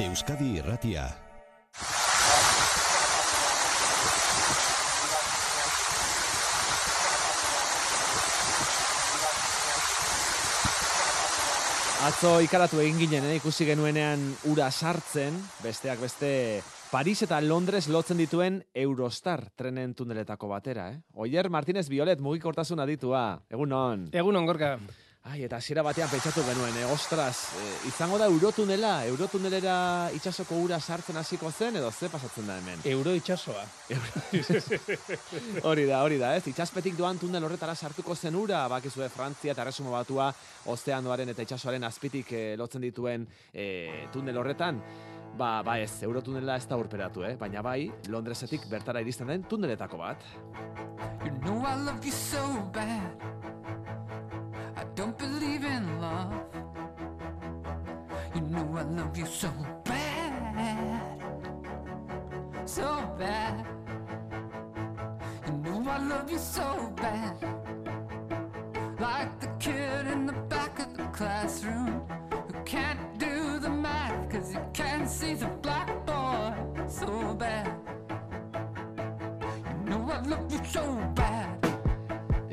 Euskadi Irratia. Atzo ikaratu egin ginen, eh? ikusi genuenean ura sartzen, besteak beste Paris eta Londres lotzen dituen Eurostar trenen tuneletako batera. Eh? Oier Martínez Violet mugikortasun aditua, egun non? Egun on, gorka. Ai, eta hasiera batean pentsatu genuen, eh? ostras, eh, izango da eurotunela, eurotunelera itxasoko ura sartzen hasiko zen, edo ze pasatzen da hemen? Euro itxasoa. hori da, hori da, ez? Itxaspetik doan tunel horretara sartuko zen ura, bakizue Frantzia eta Resumo batua ozeanoaren eta itxasoaren azpitik eh, lotzen dituen eh, tunel horretan. Ba, ba ez, eurotunela ez da urperatu, eh? baina bai, Londresetik bertara iristen den tuneletako bat. You know I love you so bad. Don't believe in love. You know I love you so bad. So bad. You know I love you so bad. Like the kid in the back of the classroom who can't do the math cause he can't see the blackboard. So bad. You know I love you so bad.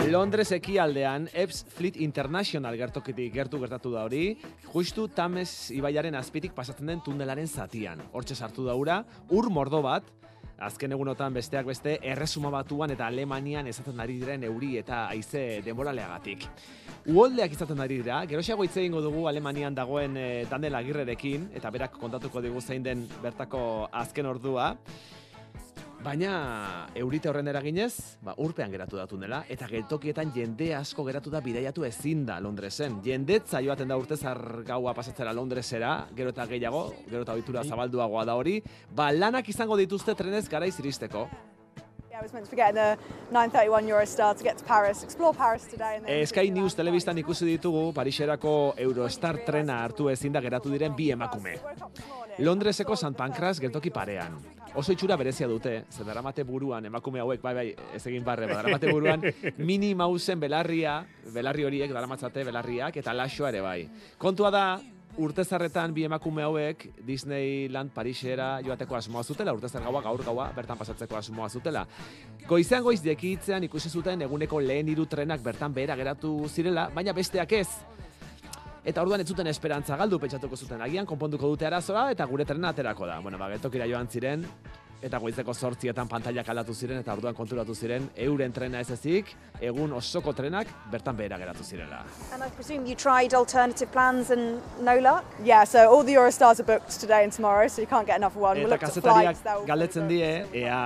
Londres ekialdean Epps Fleet International gertokitik gertu gertatu da hori, justu Tames ibaiaren azpitik pasatzen den tunelaren zatian. Hortxe sartu da ura, ur mordo bat, azken egunotan besteak beste erresuma batuan eta Alemanian ezaten ari diren euri eta haize denboraleagatik. Uoldeak izaten ari dira, geroxiago hitz egingo dugu Alemanian dagoen e, Daniel Agirrerekin, eta berak kontatuko digu zein den bertako azken ordua. Baina eurite horren eraginez, ba, urpean geratu da tunela, eta geltokietan jende asko geratu da bidaiatu ezin da Londresen. Jendetza joaten da urtezar gaua pasatzera Londresera, gero eta gehiago, gero eta ohitura zabalduagoa da hori, ba lanak izango dituzte trenez garaiz iristeko. I was meant to be getting the 931 Eurostar to get to Paris, explore Paris today. And then Eh, Sky News telebistan ikusi ditugu Pariserako Eurostar trena hartu ezin da geratu diren bi emakume. Londreseko St. Pancras geltoki parean. Oso itxura berezia dute, ze daramate buruan, emakume hauek, bai, bai, ez egin barre, ba, daramate buruan, mini mausen belarria, belarri horiek, daramatzate belarriak, eta laxoa ere bai. Kontua da, urtezarretan bi emakume hauek Disneyland Parisera joateko asmoa zutela, urtezar gaua gaur gaua bertan pasatzeko asmoa zutela. Goizean goiz dekitzean ikusi zuten eguneko lehen hiru trenak bertan behera geratu zirela, baina besteak ez. Eta orduan ez zuten esperantza galdu pentsatuko zuten agian konponduko dute arazoa eta gure trena aterako da. Bueno, ba, geltokira joan ziren eta goizeko sortzietan pantailak aldatu ziren eta orduan konturatu ziren euren trena ez ezik, egun osoko trenak bertan behera geratu zirela. And I presume you tried alternative plans and no luck? Yeah, so all the Eurostars are booked today and tomorrow, so you can't get enough of one. We'll Eta at kazetariak galdetzen die, ea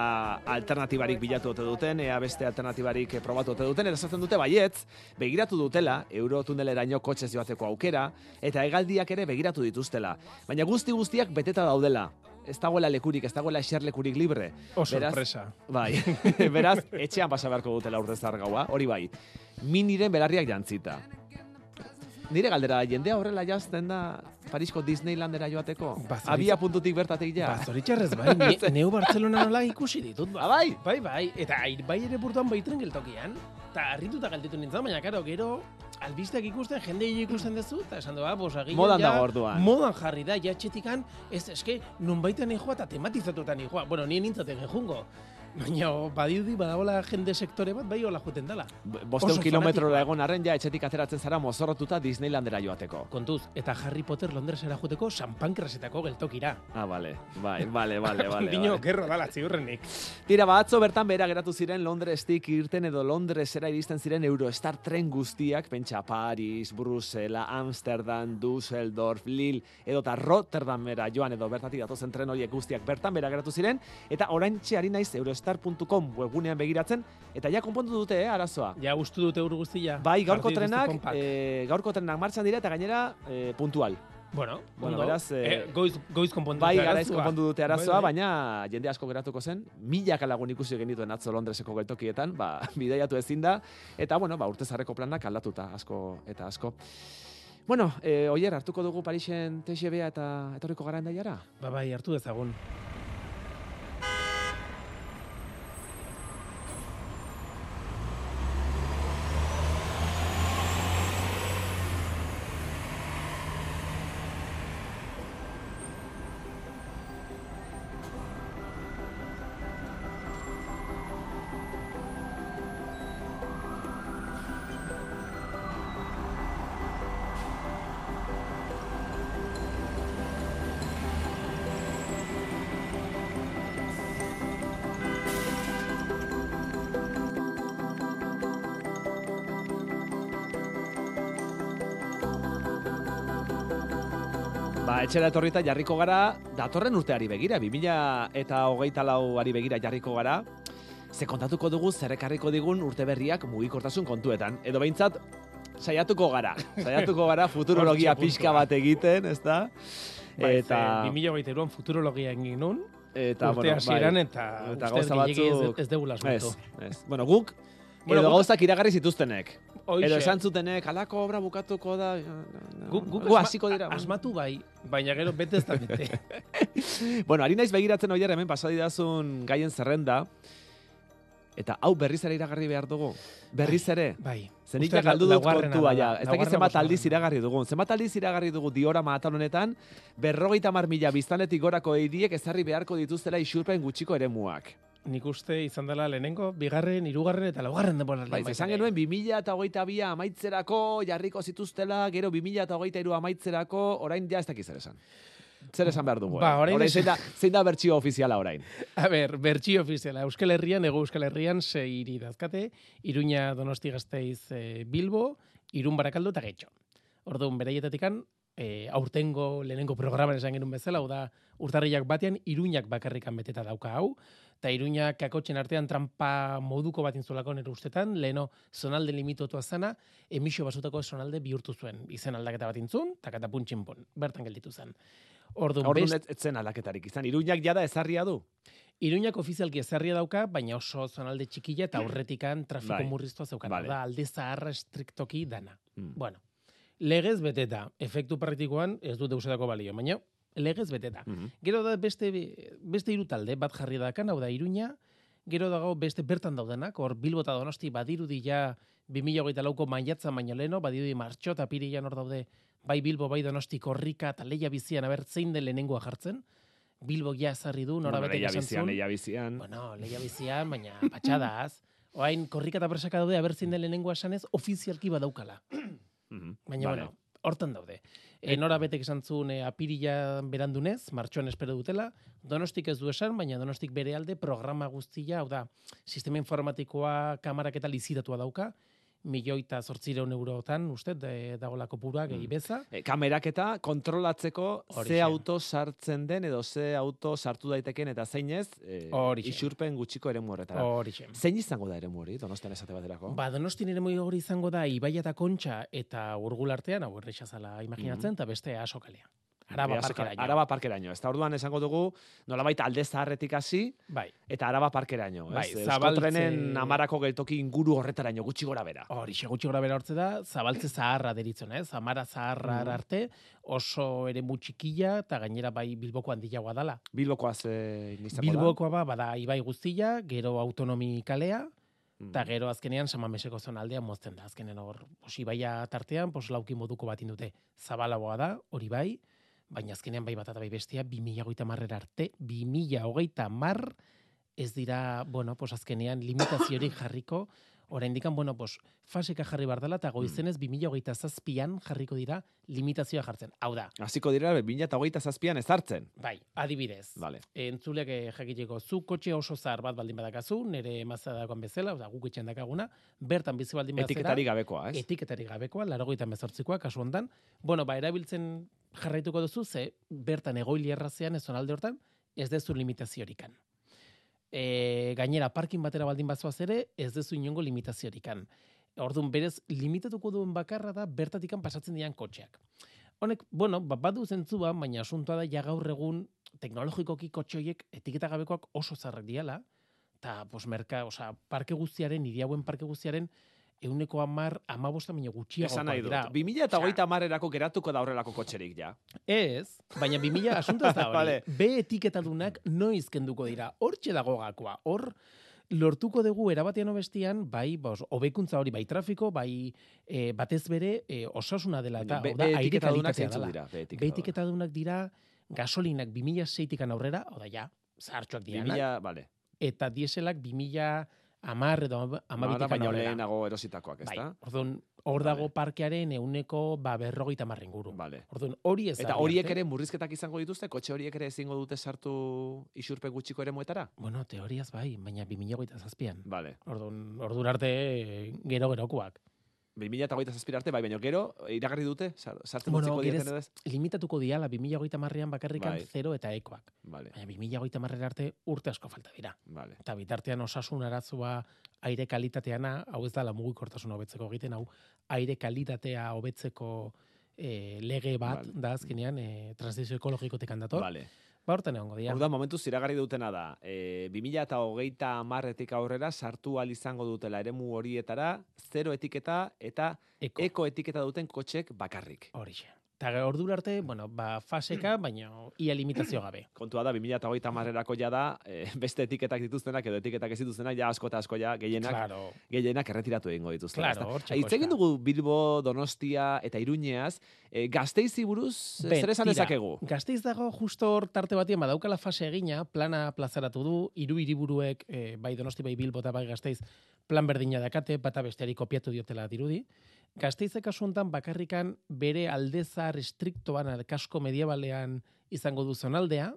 alternatibarik bilatu ote duten, ea beste alternatibarik eh, probatu ote duten, eta dute baietz, begiratu dutela, eurotuneleraino kotxez joateko aukera, eta hegaldiak ere begiratu dituztela. Baina guzti guztiak beteta daudela. Ez dagoela lekurik, ez dagoela eserlekurik libre. Oh, Beraz- sorpresa. Bai, beraz, etxean pasa beharko dutela urtezar gaua, hori bai. Miniren belarriak jantzita. Nire galdera, jendea horrela jazten da Parisko Disneylandera joateko? Ba, zoritz- Abia puntutik bertatik ja. Ba, zoritxarrez, bai, ne, neu Bartzelona nola ikusi ditut, ba. Ah, bai? Bai, bai, eta bai ere burtuan baitren geltokian. Eta harrituta galditu nintzen, baina, karo, gero, albisteak ikusten, jende ikusten duzu, eta esan du, ba, bos, agian, Modan ja, dago orduan. Modan jarri da, ja txetikan, ez, eske, nun baiten ejoa eta tematizatutan ejoa. Bueno, nien nintzaten ejungo. Baina, badiudi, badagola jende sektore bat, bai hola joten dela. Bosteun kilometrora fanatikoa. egon arren ja etxetik ateratzen zara mozorrotuta Disneylandera joateko. Kontuz, eta Harry Potter Londresera joteko San Pancrasetako geltokira. Ah, bale, bai, bale, bale, bale. Dino, bale. gerro dala, ziurrenik. Tira, ba, atzo bertan behera geratu ziren Londrestik irten edo Londresera iristen ziren Eurostar tren guztiak, pentsa Paris, Brusela, Amsterdam, Düsseldorf, Lille, edo eta Rotterdamera joan edo bertatik datozen tren horiek guztiak bertan behera geratu ziren, eta oraintxe ari naiz eurostar.com webgunean begiratzen, eta ja konpondu dute, eh, arazoa. Ja, ustu dute ur guztia. Bai, gaurko trenak, eh, gaurko trenak martxan dira eta gainera eh, puntual. Bueno, Bueno, beraz, eh, goiz, goiz konpondu Bai, garaiz arazoa. konpondu dute arazoa, Bai, bai. baina jende asko geratuko zen, milaka lagun ikusi genituen atzo Londreseko geltokietan, ba, bidaiatu ezin da, eta, bueno, ba, urtezarreko planak aldatuta asko eta asko. Bueno, e, oier, hartuko dugu Parisen TGB eta etorriko gara endaiara? Ba, bai, hartu dezagun. Etxera etorrita jarriko gara, datorren urteari begira, 2000 eta hogeita lauari begira jarriko gara, ze kontatuko dugu zerrekarriko digun urte berriak mugikortasun kontuetan. Edo behintzat, saiatuko gara. Saiatuko gara futurologia pixka bat egiten, ez da? Bai, Eta, ze 2023an futurologia egin nun, eta urte bueno, bai, eta, eta uste gauza gehiegi ez, batzuk- ez degula ez, ez. Bueno, guk, Bueno, edo gauzak iragarri zituztenek. Hoxe. Edo esan zutenek, alako obra bukatuko da. Guk, Gu hasiko dira. asmatu bai, baina gero bete ez da bete. Bueno, ari naiz begiratzen oier hemen pasadidazun gaien zerrenda. Eta hau berriz ere iragarri behar dugu. Berriz ere. bai. Zenik galdu dut kontua ja. Ez dakit zenbat aldiz iragarri dugun. Zenbat aldiz iragarri dugu diorama atal honetan, berrogeita mar mila biztanetik gorako eidiek ezarri beharko dituztela isurpen gutxiko eremuak. Nik uste izan dela lehenengo, bigarren, hirugarren eta laugarren denbora. Bai, esan genuen 2000 eta hogeita bia amaitzerako jarriko zituztela, gero 2000 eta hogeita iru amaitzerako, orain ja ez dakiz zer esan. Zer esan behar dugu? Ba, eh? orain ez- zein da, zein da bertsio ofiziala orain. A ber, bertxio ofiziala. Euskal Herrian, ego Euskal Herrian, sei hiri dazkate, Iruña Donosti Gazteiz e, Bilbo, Irun Barakaldo eta Getxo. Orduan, beraietatikan, e, aurtengo lehenengo programan esan genuen bezala, hau da, urtarriak batean, Iruñak bakarrikan beteta dauka hau, eta Iruñak kakotxen artean trampa moduko bat intzulako nire ustetan, leheno zonalde limitotua zana, emisio basutako zonalde bihurtu zuen. Izen aldaketa bat intzun, eta katapuntxin pon, bertan gelditu zen. Orduan, Orduan best- ez, ez zen aldaketarik izan. Iruñak jada ezarria du. Iruñak ofizialki ezarria dauka, baina oso zonalde txikila eta aurretikan trafiko Bai. murriztua zeukan. Vale. Da, alde zaharra estriktoki dana. Mm. Bueno, legez beteta, efektu praktikoan ez du deusetako balio, baina legez beteta. Mhm. Gero da beste, beste hiru talde bat jarri dakan, hau da Iruña, gero dago beste bertan daudenak, hor Bilbo eta Donosti badirudi ja 2008 lauko maiatza baino leno, badirudi martxo eta pirilan hor daude bai Bilbo, bai Donosti korrika eta leia bizian, aber zein den lehenengoa jartzen. Bilbo ja ezarri du, nora Bueno, esan zuen. leia bizian. Bueno, leia bizian, baina patxadaz. Oain, korrika eta presaka daude, abertzin den lehenengoa esanez, ofizialki badaukala. Mhm. Baina, Vale. bueno, hortan daude. E, nora betek esan zuen e, apirila berandunez, martxoan espero dutela, donostik ez du esan, baina donostik bere alde programa guztia, hau da, sistema informatikoa, kamarak eta lizitatua dauka, milioita zortzireun eurotan, uste, de, dagoela kopura gehi Mm. beza. E, kamerak eta kontrolatzeko Horixe. ze auto sartzen den edo ze auto sartu daiteken eta zeinez e, Horixe. isurpen gutxiko eremu horretara. Horixe. Zein izango da eremu hori, donostian esate baterako? Ba, donostin ere hori izango da Ibai eta Kontxa eta Urgul artean, hau erresa zala imaginatzen, eta beste asokalea. Araba parkeraino. Araba parkeraino. Ez da orduan esango dugu, nolabait alde zaharretik hasi, Bai, eta araba parkeraino. Bai, ez? zabaltze- Euskotrenen amarako geltoki inguru horretaraino gutxi gora bera. hori gutxi gora bera hortze da, zabaltze zaharra deritzen, ez? Amara zaharra Mhm. arte, oso ere txikia eta gainera bai Bilboko handiagoa dala. Bilbokoa ze nizako Bilbokoa ba, bada Ibai guztia, gero autonomi kalea, da? eta gero azkenean samameseko zonaldea mozten da. Azkenen hor, pos Ibaia tartean, pos lauki moduko bat indute. Zabalagoa da, hori bai, baina azkenean bai bat eta bai bestia, 2000 marrera arte, 2000 mar, ez dira, bueno, pos azkenean limitaziorik jarriko, oraindik bueno, pos, faseka jarri bar dela, eta goizenez 2008 zazpian jarriko dira limitazioa jartzen. Hau da, Hasiko dira, 2008 zazpian ezartzen. bai, adibidez. Vale. entzuleak eh, jakiteko zu kotxe oso zahar bat baldin badakazu, nire emazta dagoen bezala, oza, guk etxean dakaguna, bertan bizi baldin bazera, Etiketarik gabekoa, ez? etiketarik gabekoa, larogeita mezortzikoa, kasu hondan, bueno, ba, erabiltzen jarraituko duzu, ze bertan egoili errazean, ez zonalde hortan, ez dezu limitaziorikan. E, gainera, parkin batera baldin bazoaz ere, ez dezu inongo limitaziorikan. Orduan, berez, limitatuko duen bakarra da, bertatikan pasatzen dian kotxeak. Honek, bueno, ba, badu zentzua, baina asuntoa da ja gaur egun teknologikoki kotxe horiek etiketa gabekoak oso zarrak diala, eta pos, merka, osea, parke guztiaren, hiri hauen parke guztiaren, euneko amar, amabosta baino gutxiago Esan nahi dut. dira. 2000 eta hogeita marrerako geratuko da horrelako kotxerik, ja. Ez, baina 2000 asunto ez da hori. Vale. B etiketadunak noiz kenduko dira. Hortxe dago gakoa. Hor lortuko dugu erabatean obestian, bai, bos, hobekuntza hori, bai trafiko, bai e, batez bere e, osasuna dela eta Be- da, be aire kalitatea dela. Be etiketadunak. dira gasolinak 2006tikan aurrera, hau da ja, zahartxoak dianak, 2000, vale. eta dieselak 2000 amar edo amabitik baino aurrera. lehenago erositakoak, Bai, da? orduan, hor dago Vale. parkearen euneko ba, berrogeita marren guru. Vale. Orduan, hori ez Eta horiek arte. ere murrizketak izango dituzte, kotxe horiek ere ezingo dute sartu isurpe gutxiko ere muetara? Bueno, teoriaz bai, baina 2008 zazpian. Vale. Orduan, orduan arte gero gerokoak. 2008 zazpira arte, bai, baina gero, iragarri dute, sar- sartzen Bueno, gerez- ez? Limitatuko diala 2030 marrean bakarrikan Bai. 0 eta ekoak. Vale, Baina 2030 marrera arte urte asko falta dira. vale. Eta bitartean osasun arazoa aire kalitateana, hau ez dala mugikortasun hobetzeko egiten, hau aire kalitatea hobetzeko eh, lege bat Vale. da azkenean eh, transizio ekologikotik handator. Vale. Ba horten egongo dira. Orduan, momentuz iragarri dutena da, e, 2000 eta hogeita amarretik aurrera sartu al izango dutela eremu horietara, zero etiketa eta Eko. eko etiketa duten kotxek bakarrik. Horixe. Eta ordura arte, bueno, ba, faseka, baina ia limitazio gabe. Kontua da, 2000 eta hogeita amarrerako ja da, e, beste etiketak dituztenak edo etiketak ez dituztenak, ja asko eta asko ja, gehienak, Claro. gehienak erretiratu egingo dituzte. Claro, Hitz egin dugu Bilbo, Donostia eta Iruñeaz, e, gazteizi buruz, Ben, zer esan tira, dezakegu? Gazteiz dago justo hor tarte batien badaukala fase egina, plana plazaratu du, hiru hiriburuek, eh, bai Donosti, bai Bilbo eta bai Gazteiz, plan berdina dakate, bata besteari kopiatu diotela dirudi. Gasteizek kasu honetan bakarrikan bere aldeza restriktoan, kasko medievalean izango du zonaldea,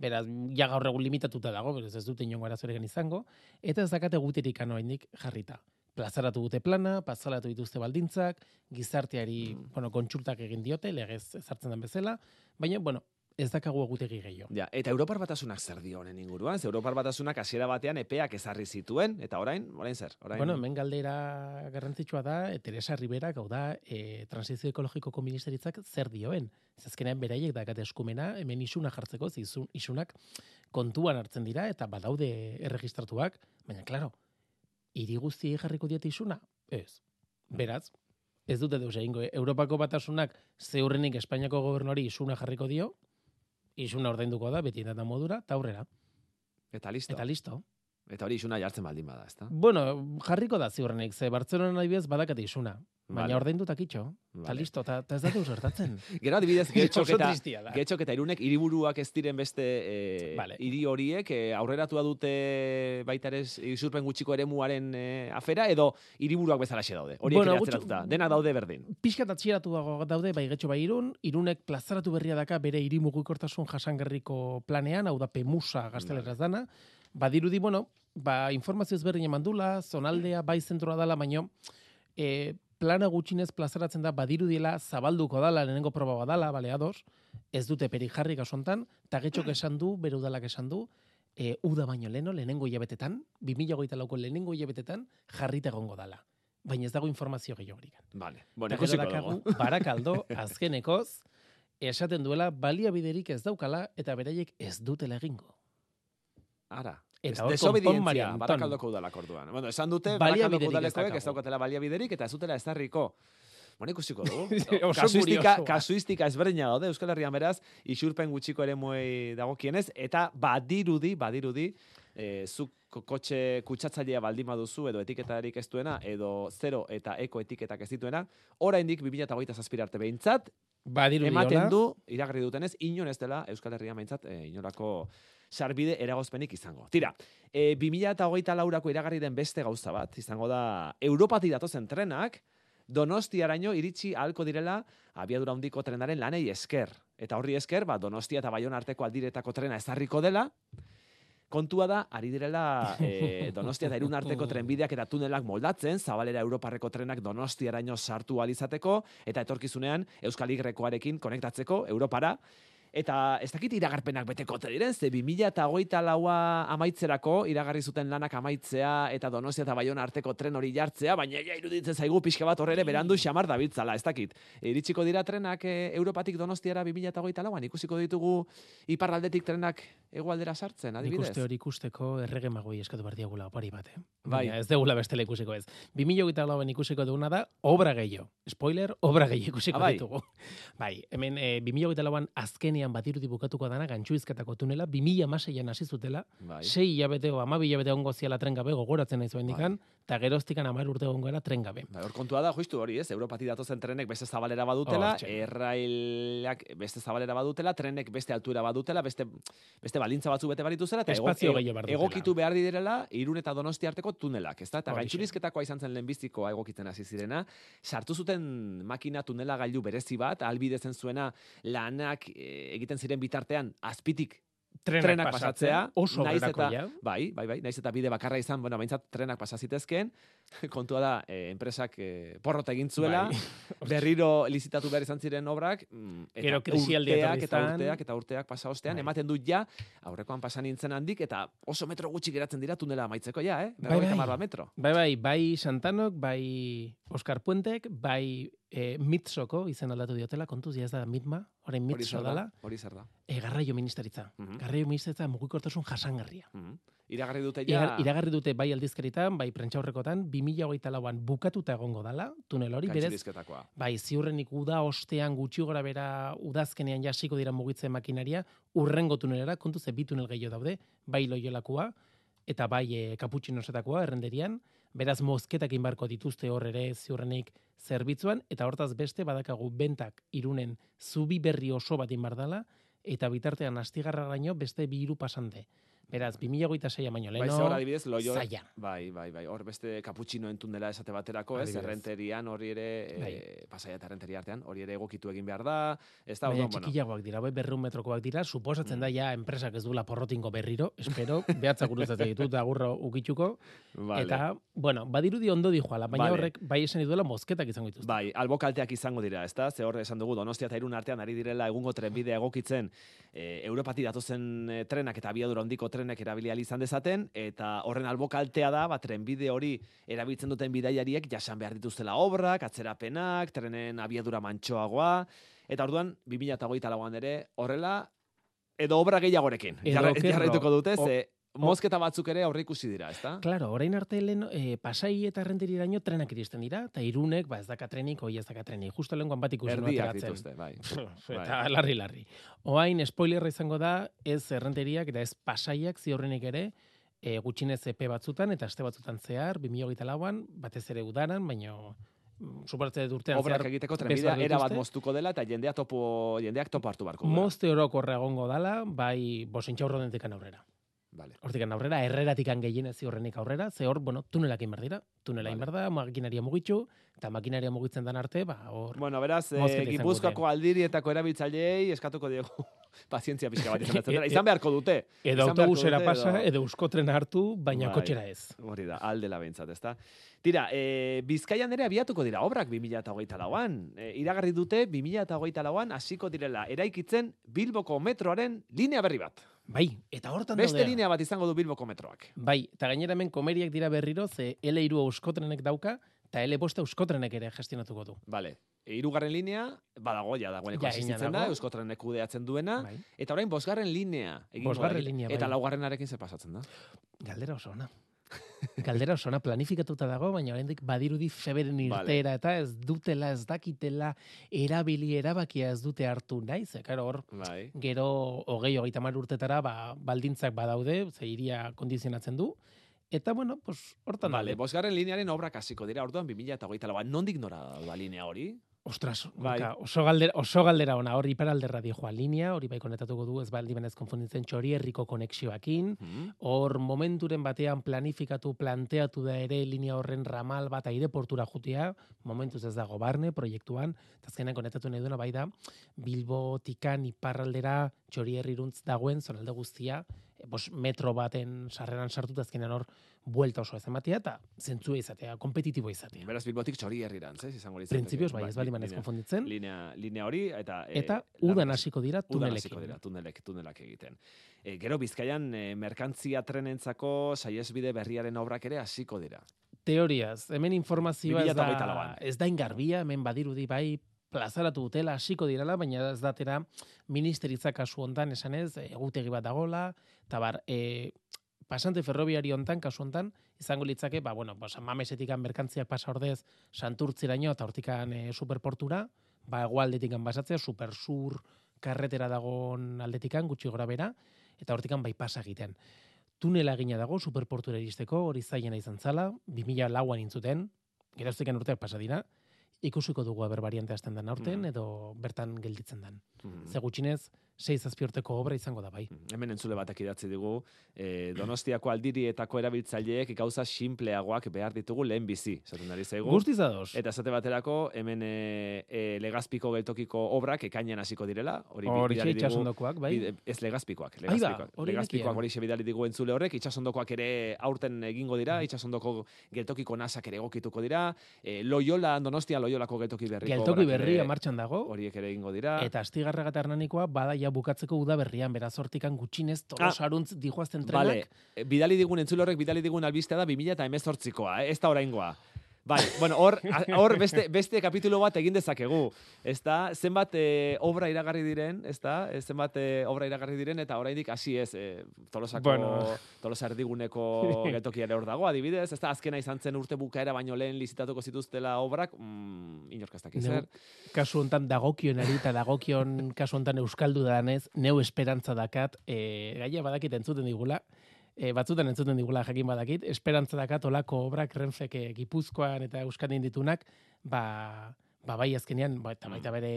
beraz, ja gaur egun limitatuta dago, beraz ez dute inongo arazoregan izango, eta ez dakate guterik anoainik jarrita. Plazaratu dute plana, plazaratu dituzte baldintzak, gizarteari, bueno, kontsultak egin diote, legez ezartzen den bezala, baina, bueno, ez dakagu egutegi gehiago. Ja, eta Europar batasunak zer dio honen inguruan? Ze Europar batasunak hasiera batean epeak ezarri zituen, eta orain, orain zer? Orain, Bueno, hemen galdera garrantzitsua da, e, Teresa Rivera, gau da, e, transizio ekologikoko ministeritzak zer dioen. Zazkenean beraiek dakat eskumena, hemen isuna jartzeko, ze isun, isunak kontuan hartzen dira, eta badaude erregistratuak, baina, klaro, hiri guztiei jarriko diete isuna? Ez. Beraz, ez dute deus egingo. Europako batasunak zeurrenik Espainiako gobernuari isuna jarriko dio, isuna ordainduko da, beti eta modura, eta aurrera. eta listo. Eta listo. Eta hori isuna jartzen baldin bada, ezta? Bueno, jarriko da ziurrenik, ze Bartzelona adibidez badakate isuna. Baina Vale. ordaindu takitxo. Eta Vale. listo, eta eta ez datu zertatzen. Gero adibidez, getxok eta, getxok eta irunek hiriburuak ez diren beste e, Vale. hiri horiek e, aurreratua dute baita ere isurpen gutxiko eremuaren e, afera edo hiriburuak bezalaxe daude. Horiek Bueno, atzeratuta. Denak daude berdin. Pixka atxieratu dago daude, bai getxo bai irun, irunek plazaratu berria daka bere hiri mugikortasun jasangarriko planean, hau da pemusa gazteleraz dana, badirudi, bueno, ba, informazio ezberdin emandula, zonaldea, bai zentroa dala, baino, e, plana gutxinez plazaratzen da badirudiela zabalduko dala, lehenengo proba badala, bale, ados, ez dute peri jarri kasontan, eta getxok esan du, bere udalak esan du, e, uda baino leno, lehenengo hilabetetan, 2008 lauko lehenengo hilabetetan, jarrita egongo dala. Baina ez dago informazio gehiagorik. Vale. Bueno, dugu. barakaldo, azkenekoz, esaten duela baliabiderik ez daukala eta beraiek ez dutela egingo. Ara. Eta Ez- hor desobedientzia, barakaldoko udalak orduan. Bueno, esan dute, barakaldoko ez udalekoek ez daukatela baliabiderik eta ez dutela ezarriko. Bueno, ikusiko dugu. Kasuistika, kasuistika ezberdina daude Euskal Herrian beraz, isurpen gutxiko ere muei dagokienez, eta badirudi, badirudi, e, zuk ko- kotxe kutsatzailea baldin baduzu edo etiketarik ez duena, edo zero eta eko etiketak ez dituena, oraindik 2008 zazpira arte behintzat, Badirudi ematen du, iragarri dutenez, inon ez dela Euskal Herrian behintzat, e, inolako sarbide eragozpenik izango. Tira, e, 2008 laurako iragarri den beste gauza bat, izango da, Europatik datozen trenak, Donostiaraino iritsi ahalko direla abiadura handiko trenaren lanei esker. Eta horri esker, ba, Donostia eta Baiona arteko aldiretako trena ezarriko dela, kontua da, ari direla e, Donostia eta Irun arteko trenbideak eta tunelak moldatzen, zabalera Europarreko trenak Donostiaraino sartu alizateko, eta etorkizunean Euskal Y-rekoarekin konektatzeko Europara, Eta ez dakit iragarpenak beteko ote diren, ze 2000 eta hogeita laua amaitzerako iragarri zuten lanak amaitzea eta Donostia eta Baiona arteko tren hori jartzea, baina ja iruditzen zaigu pixka bat horrere berandu xamar dabiltzala, ez dakit. Iritsiko dira trenak e, Europatik Donostiara 2000 eta hogeita lauan, ikusiko ditugu iparraldetik trenak hegoaldera sartzen, adibidez. uste hori ikusteko errege magoi eskatu behar diagula opari bat, eh? Bai. Baina ez degula bestela ikusiko ez. 2008 lauan ikusiko duguna da, obra gehiago. Spoiler, obra gehiago ikusiko Ah, bai. ditugu. Bai, hemen e, 2008 lauan azkenean batirudi bukatuko dana gantxuizketako tunela, 2000 amaseian hasi zutela, Bai. sei hilabete o amabi hilabete ongo ziala tren gabe gogoratzen naiz bendikan, eta geroztikan amar urte ongo era tren gabe. Bai, hor kontua da, justu hori, ez? Europatik datozen trenek beste zabalera badutela, Hortxe. errailak beste zabalera badutela, trenek beste altura badutela, beste beste balintza batzu bete barituzela, eta Espazio dutela. egokitu behar direla irun eta donosti arteko tunelak, ezta? Eta Horixe. gaintxurizketakoa izan zen lehenbizikoa egokitzen hasi zirena, sartu zuten makina tunela gailu berezi bat, albidezen zuena lanak e, egiten ziren bitartean azpitik trenak, trenak pasatzea, oso naiz eta, bai, bai, bai, naiz eta bide bakarra izan, bueno, behintzat trenak pasa zitezkeen, kontua da, eh, enpresak eh, porrota egin zuela, Bai. berriro lizitatu behar izan ziren obrak, mm, eta Gero urteak eta urteak eta urteak pasa ostean, Bai. ematen dut ja, aurrekoan pasa nintzen handik, eta oso metro gutxi geratzen dira tunela amaitzeko ja, eh? Bai, bai. metro. Bai, bai, bai Santanok, bai Oscar Puentek, bai e, Mitzoko izen aldatu diotela, kontuz, ez da Mitma, orain Mitzo dala, hori zer da. e, garraio ministeritza. Mhm. Garraio ministeritza mugikortasun jasangarria. Mhm. Iragarri dute Ja. ja, Iragarri dute bai aldizkaritan, bai prentxaurrekotan, 2008an bukatuta egongo dala, tunel hori, berez, bai, ziurrenik uda ostean gutxi gora bera udazkenean jasiko dira mugitzen makinaria, urrengo tunelera, kontu ze bi tunel gehiago daude, bai loiolakoa, eta bai e, kaputxinosetakoa errenderian, beraz mozketak inbarko dituzte hor ere ziurrenik zerbitzuan, eta hortaz beste badakagu bentak irunen zubi berri oso bat inbardala, eta bitartean astigarra beste bi hiru pasante. Beraz, 2026 baino Bai, leheno, ze hor adibidez, loio, zaila. Bai, bai, bai. Hor beste kaputxino entun dela esate baterako, ez? Errenterian hori ere, Bai. e, pasaia eta errenteria artean, hori ere egokitu egin behar da. Ez da, Baina orduan, bueno, txikiagoak dira, bai, berreun metrokoak dira, suposatzen Mm. da ja enpresak ez duela porrotingo berriro, espero, behatzak guruzatzen ditut, agurro ukitxuko, vale. eta, bueno, badirudi ondo dijoala, baina Vale. horrek bai esan duela mozketak izango dituzte. Bai, albokalteak izango dira, ezta? Ze hor esan dugu Donostia eta Irun artean ari direla egungo trenbidea egokitzen e, Europati datozen e, trenak eta abiadura handiko trenek erabili ahal izan dezaten eta horren albokaltea da, ba trenbide hori erabiltzen duten bidaiariek jasan behar dituztela obrak, atzerapenak, trenen abiadura mantsoagoa eta orduan 2024an ere horrela edo obra gehiagorekin. Jarraituko dute ze mozketa batzuk ere aurre ikusi dira, ezta? Claro, orain arte lehen e, pasai eta renteriraino trenak iristen dira, eta irunek, ba ez daka trenik, hoi ez daka trenik. Justo lehenkoan bat ikusi Erdiak ateratzen. dituzte, bai. eta larri larri. Oain spoilerra izango da ez errenteriak eta ez pasaiak ziurrenik ere e, gutxinez epe batzutan eta aste batzutan zehar 2024an batez ere udaran, baino mm, suportze dut urtean obrak egiteko trenbidea era bat moztuko dela eta jendea topo jendeak topo hartu beharko duela. Mozte orokorra egongo dala, bai bosintxaurrodentikan aurrera. Vale. Hortikan aurrera, erreratikan gehienez ziurrenik aurrera, ze hor, bueno, tunelak inbar dira. Tunela Vale. inbar da, makinaria mugitxu, eta makinaria mugitzen den arte, ba, hor... Bueno, beraz, izango Gipuzkoako aldirietako erabiltzaileei eskatuko diegu pazientzia pixka bat izan dela. Izan beharko dute. Edo autobusera pasa, edo- edo euskotrena hartu, baina Bai. kotxera ez. Hori da, aldela behintzat, ezta? Tira, e, Bizkaian ere abiatuko dira obrak 2008 lauan. E, iragarri dute 2008 lauan hasiko direla eraikitzen Bilboko metroaren linea berri bat. Bai, eta hortan Beste daudea. linea bat izango du Bilboko metroak. Bai, eta gainera hemen komeriak dira berriro, ze L3 euskotrenek dauka, eta L5 euskotrenek ere gestionatuko du. Vale. E, hirugarren linea, badago, ja dagoeneko existitzen da. Euskotrenek kudeatzen duena, Bai. eta orain bosgarren linea. egingo Bosgarren linea, Eta bai. laugarrenarekin ze pasatzen da. Galdera oso ona. Galdera oso ona planifikatuta dago, baina oraindik badirudi feberen Vale. irteera eta ez dutela, ez dakitela, erabili erabakia ez dute hartu nahi, ze, karo, hor, Bai. gero hogei hogeita hamar urtetara ba, baldintzak badaude, ze iria kondizionatzen du, eta bueno, pues, hortan Vale, bosgarren linearen obrak hasiko dira, orduan 2008 lauan. Nondik nora da linea hori? Ostras, Bai. oso galdera, oso galdera ona, hor iparalderra joa linea, hori bai konektatuko du, ez baldi benez konfunditzen txori herriko konexioakin, Hmm? hor momenturen batean planifikatu, planteatu da ere linea horren ramal bat aireportura jutea, momentuz ez dago barne proiektuan, eta azkenean konektatu nahi duena bai da, Bilbo, Tikan, Iparraldera, txori herriruntz dagoen, zonalde guztia, bos, metro baten sarreran sartuta azkenean hor buelta oso ez ematea, eta zentzua izatea, kompetitibo izatea. Beraz, Bilbotik txori herrirantz, ez? Izango litzateke. Printzipioz bai, ez bali li- manez konfunditzen, Linea, linea hori, eta... e, eta udan hasiko dira Udan tunelekin. hasiko dira, tunelek, tunelak egiten. E, gero Bizkaian e, merkantzia trenentzako saiesbide berriaren obrak ere hasiko dira. Teoriaz, hemen informazioa ez 2024 da, ez da ingarbia, hemen badirudi bai plazaratu dutela, hasiko direla, baina ez datera ministeritza kasu hontan esanez, egutegi bat dagola, eta bar, e, pasante ferrobiari hontan, kasu hontan, izango litzake, ba, bueno, pues, mamesetikan merkantziak pasa ordez, santurtziraino, eta hortikan e, superportura, ba, egualdetikan basatzea, supersur, karretera dagon aldetikan, gutxi gora bera, eta hortikan bai pasa egiten. Tunela egina dago superportura iristeko, hori zailena izan zala, 2000 lauan intzuten, geroztiken urteak pasa dira, ikusiko dugu aber variante hasten den aurten, Mhm. edo bertan gelditzen den. Mhm. Ze gutxinez, sei zazpi urteko obra izango da bai. Hemen entzule batek idatzi digu, e, Donostiako aldirietako erabiltzaileek gauza simpleagoak behar ditugu lehen bizi, esaten ari zaigu. Guztiz ados. Eta esate baterako, hemen e, e, legazpiko geltokiko obrak ekainan hasiko direla. Hori Hori itxasondokoak, bai. ez legazpikoak. Ai ba, legazpikoak. hori legazpikoak bidali digu entzule horrek, itxasondokoak ere aurten egingo dira, itxasondoko geltokiko nasak ere egokituko dira, e, Loyola, Donostia Loyolako geltoki berriko Geltoki berria martxan dago. horiek ere egingo dira. Eta astigarraga hernanikoa bada ja bukatzeko uda berrian, beraz hortikan gutxinez tolosaruntz dijoazten trenak. Vale, bidali digun entzule horrek bidali digun albistea da 2018koa, eh? ez da oraingoa. Bai, bueno, hor, hor beste, beste kapitulo bat egin dezakegu. Ez da, zenbat eh, obra iragarri diren, ez da, eh, zenbat eh, obra iragarri diren, eta oraindik hasi ez, eh, tolosako, Bueno. tolosa erdiguneko geltokia ere hor dago, adibidez, ez da, azkena izan zen urte bukaera baino lehen lizitatuko zituztela obrak, mm, inork ez dakit Neu, zer. kasu hontan dagokionari eta dagokion kasu hontan euskaldu danez, neu esperantza dakat, e, gaia badakit entzuten digula, e, batzutan entzuten digula jakin badakit, esperantza dakat olako obrak renfeke gipuzkoan eta euskadin ditunak, ba, ba bai azkenean, ba, eta baita bere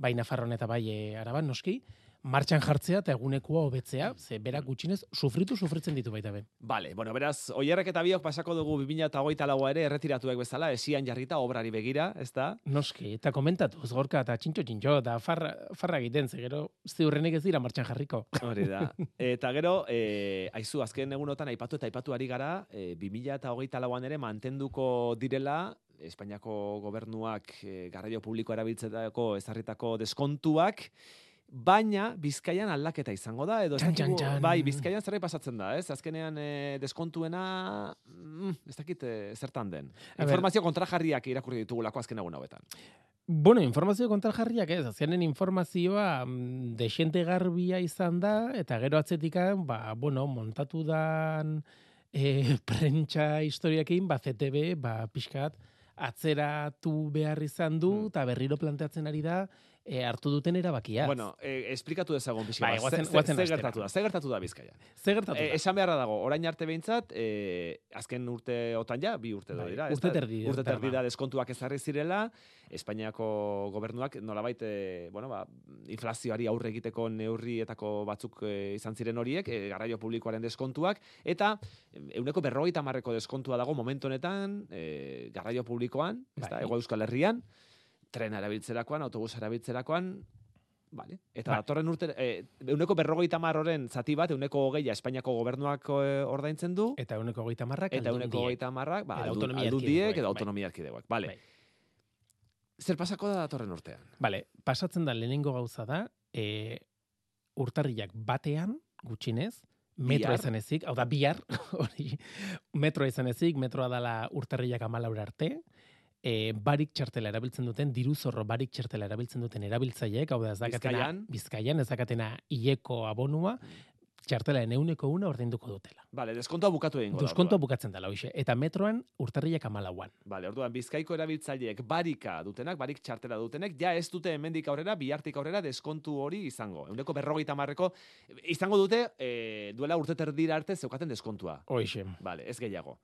bai Nafarroan eta bai e, Araban noski, martxan jartzea eta egunekoa hobetzea, ze berak gutxinez sufritu sufritzen ditu baita be. Vale, bueno, beraz, oierrek eta biok pasako dugu 2008 laua ere erretiratuek bezala, esian jarrita obrari begira, ez da? Noski, eta komentatu, gorka eta txintxo txintxo, eta farra, farra egiten, ze gero ziurrenik ez dira martxan jarriko. Hori da. Eta gero, e, aizu, azken egunotan aipatu eta aipatu ari gara, e, 2008 lauan ere mantenduko direla, Espainiako gobernuak e, garraio publiko erabiltzetako ezarritako deskontuak, baina Bizkaian aldaketa izango da edo Txan, txan, txan. bai Bizkaian zerbait pasatzen da, ez? Azkenean e, deskontuena mm, ez dakit e, zertan den. A. Informazio kontrajarriak irakurri ditugulako azken egun hauetan. Bueno, informazio kontrajarriak ez, azkenen informazioa mm, desente garbia izan da, eta gero atzetikan, ba, bueno, montatu dan e, prentsa historiakin, ba, CTB, ba, pixkat, atzeratu behar izan du, Mm. eta berriro planteatzen ari da, e, hartu duten erabakia. Bueno, e, esplikatu dezagun pixka Bai, bat. goazen- Ze- goazen ze hastera. gertatu da? Ze gertatu da Bizkaian? Ze gertatu da? E, esan beharra dago, orain arte behintzat, e, azken urteotan ja, bi urte da Bai, dira. urte terdi Urte terdi da deskontuak ezarri zirela, Espainiako gobernuak nolabait, e, bueno, ba, inflazioari aurre egiteko neurrietako batzuk e, izan ziren horiek, e, garraio publikoaren deskontuak, eta euneko berrogeita marreko deskontua dago momentu honetan, e, garraio publikoan, ez da, Bai. Ego Euskal Herrian, trena erabiltzerakoan, autobus erabiltzerakoan, Vale. Eta Bai. datorren urte, eh, euneko berrogeita marroren zati bat, euneko hogeia Espainiako gobernuak eh, ordaintzen du, Eta euneko goita marrak, eta euneko hogeita marrak, ba, Edo aldu- autonomia aldundiek edo bai. autonomia erkidegoak. Vale. Bai. Zer pasako da datorren urtean? Bale, pasatzen da lehenengo gauza da, e, urtarriak batean, gutxinez, metroa Bihar. izan ezik, hau da, bihar, hori, metroa izan ezik, metroa dala urtarriak amalaur arte, e, barik txartela erabiltzen duten, diru zorro barik txartela erabiltzen duten erabiltzaileek, hau da, ez dakatena, Bizkaian? bizkaian, ez dakatena hileko abonua, txartela eneuneko una ordainduko dutela. Vale, deskontua bukatu egingo da. Deskonto orduan. bukatzen dela, hoxe. Eta metroan urtarriak amalauan. Vale, orduan Bizkaiko erabiltzaileek barika dutenak, barik txartela dutenek, ja ez dute hemendik aurrera, bihartik aurrera deskontu hori izango. Euneko berrogeita marreko, izango dute, eh, duela urte terdira arte zeukaten deskontua. Hoxe. Vale, ez gehiago.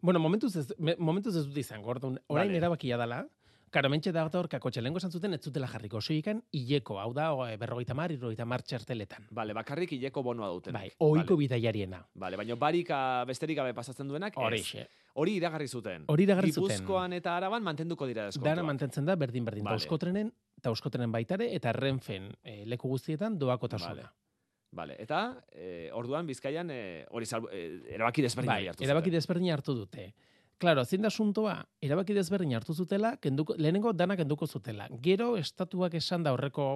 Bueno, momentuz ez, me, momentuz ez dut izango, orduan, orain Vale. erabakia dela, Karo, mentxe da gaur kakotxe, lehenko esan zuten ez zutela jarriko, soikan hileko, hau da, berrogeita mar, irrogeita mar txarteletan. Vale, bakarrik hileko bonoa dutenak. Bai, oiko vale. bidaiariena. Vale, baina barika besterik gabe pasatzen duenak, ez. Horixe. Hori iragarri zuten. Hori iragarri zuten. Gipuzkoan eta Araban mantenduko dira deskontuak. Dana mantentzen da berdin berdin. Vale. Vale. Euskotrenen, eta euskotrenen baitare, eta renfen e, leku guztietan doakotasuna. Vale. Vale, eta eh, orduan Bizkaian eh, hori salbu, eh, erabaki desberdin Bai, hartu erabaki desberdin hartu dute. Claro, zein da asuntoa, erabaki desberdin hartu zutela, kenduko, lehenengo dana kenduko zutela. Gero, estatuak esan da horreko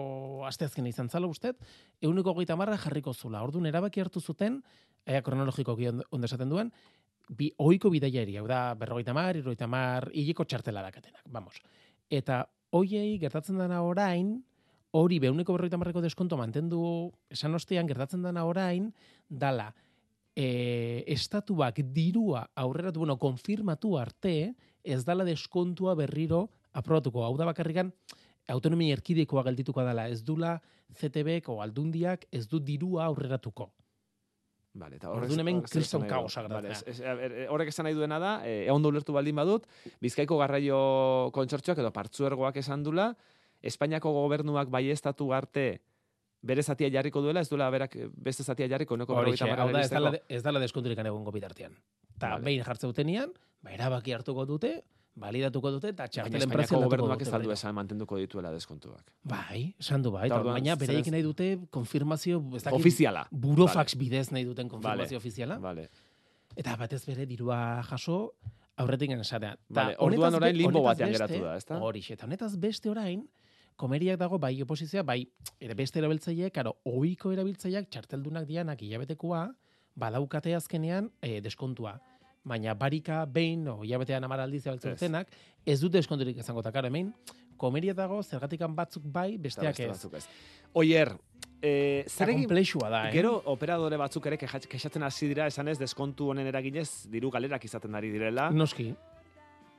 asteazken izan zala ustet, euneko goita marra jarriko zula. Orduan, erabaki hartu zuten, ea kronologiko ondo esaten duen, bi, oiko bidaiari, hau da, berrogeita mar, irrogeita mar, hiliko txartela dakatenak, vamos. Eta hoiei gertatzen dena orain, hori beuneko berrogeita marreko deskonto mantendu esan ostean gertatzen dena orain, dala, e, estatuak dirua aurreratu, bueno, konfirmatu arte, ez dala deskontua berriro aprobatuko. Hau da bakarrikan, autonomia erkidekoa geldituko dela, ez dula CTBek o aldundiak ez du dirua aurreratuko. Vale, eta Orduan hemen horrek zer esan kriston kaosa Vale, gertatzen a ber, horrek esan nahi duena da, eh, ondo ulertu baldin badut, Bizkaiko garraio kontsortzioak edo partzuergoak esan dula, Espainiako gobernuak baiestatu arte bere zatia jarriko duela, ez duela berak beste zatia jarriko, neko Horixe, hau da, ez dala, ez dala deskonturik egongo bitartean. Ta Vale. behin jartze dutenean, ba, erabaki hartuko dute, validatuko dute, eta txartelen prezionatuko gobernuak ez aldu esan mantenduko dituela deskontuak. Bai, esan du bai, eta orduan, baina bereik nahi dute konfirmazio, ez dakit, Ofiziala. burofax bidez nahi duten konfirmazio Vale. ofiziala, Vale. eta batez bere dirua jaso, aurretik esatean. Vale, orduan orain limbo batean geratu da, ezta? Horixe, eta honetaz beste orain, komeriak dago bai oposizioa, bai ere beste erabiltzaileek, karo, ohiko erabiltzaileak txarteldunak dianak hilabetekoa, badaukate azkenean e, deskontua. Baina barika behin, o hilabetean amar aldiz dutenak, ez dute deskonturik izango eta karo hemen, komeria dago, zergatikan batzuk bai, besteak beste ez. batzuk ez. Oier, Eta zer egin da, eh? Gero operadore batzuk ere kexa- kexatzen hasi dira esanez deskontu honen eraginez diru galerak izaten ari direla. Noski.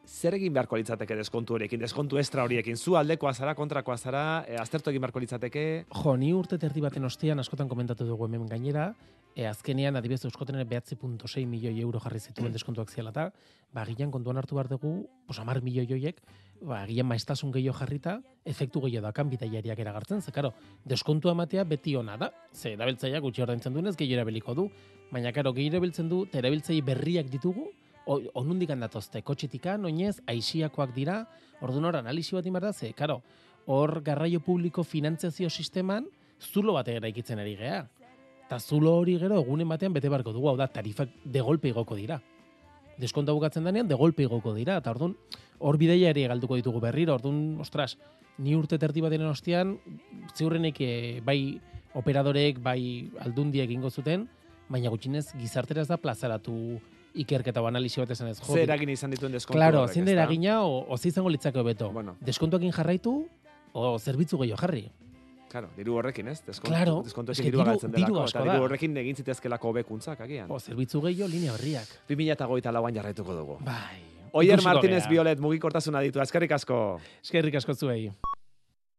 Zer egin beharko litzateke deskontu horiekin, deskontu estra horiekin? Zu aldekoa zara, kontrakoa zara, e, aztertu egin beharko litzateke? Jo, ni urte terdi baten ostean askotan komentatu dugu hemen gainera, e, azkenean adibidez Euskotenen behatzi milioi euro jarri zituen deskontuak ziala eta, ba, agian kontuan hartu behar dugu, pos, amar milioi joiek, ba, agian maestasun gehiago jarrita, efektu gehiago dakan bidaiariak eragartzen, ze, karo, deskontua ematea beti ona da, ze, erabiltzaileak gutxi ordaintzen duenez, gehiago erabiliko du, baina, karo, gehiago erabiltzen du, eta berriak ditugu, onundik handatozte, kotxetikan, oinez, aixiakoak dira, orduan hor analisi bat imar da, ze, karo, hor garraio publiko finantziazio sisteman zulo bat eraikitzen ari gea. Eta zulo hori gero egunen batean bete barko dugu, hau da, tarifak de golpe igoko dira. Deskonta bukatzen denean, de golpe igoko dira, eta orduan, hor bideiari galduko ditugu berriro, orduan, ostras, ni urte terdi baten ostean, ziurrenek eh, bai operadoreek, bai aldundiek ingo zuten, baina gutxinez gizartera ez da plazaratu ikerketa o analisi bat esan ez. Jo, Zer eragin izan dituen deskontu Claro, zein da eragina, o, o izango litzake hobeto. Bueno. Deskontuakin jarraitu, o zerbitzu gehiago jarri. Claro, diru horrekin, ez? Deskontu, Claro, deskontu dirua diru- diru delako, asko eta da. diru horrekin egin zitezkelako hobekuntzak agian. O zerbitzu gehiago linea berriak. 2008 lauan jarraituko dugu. Bai. Oier Martínez. Violet mugikortasuna ditu, eskerrik asko. Eskerrik asko zuei.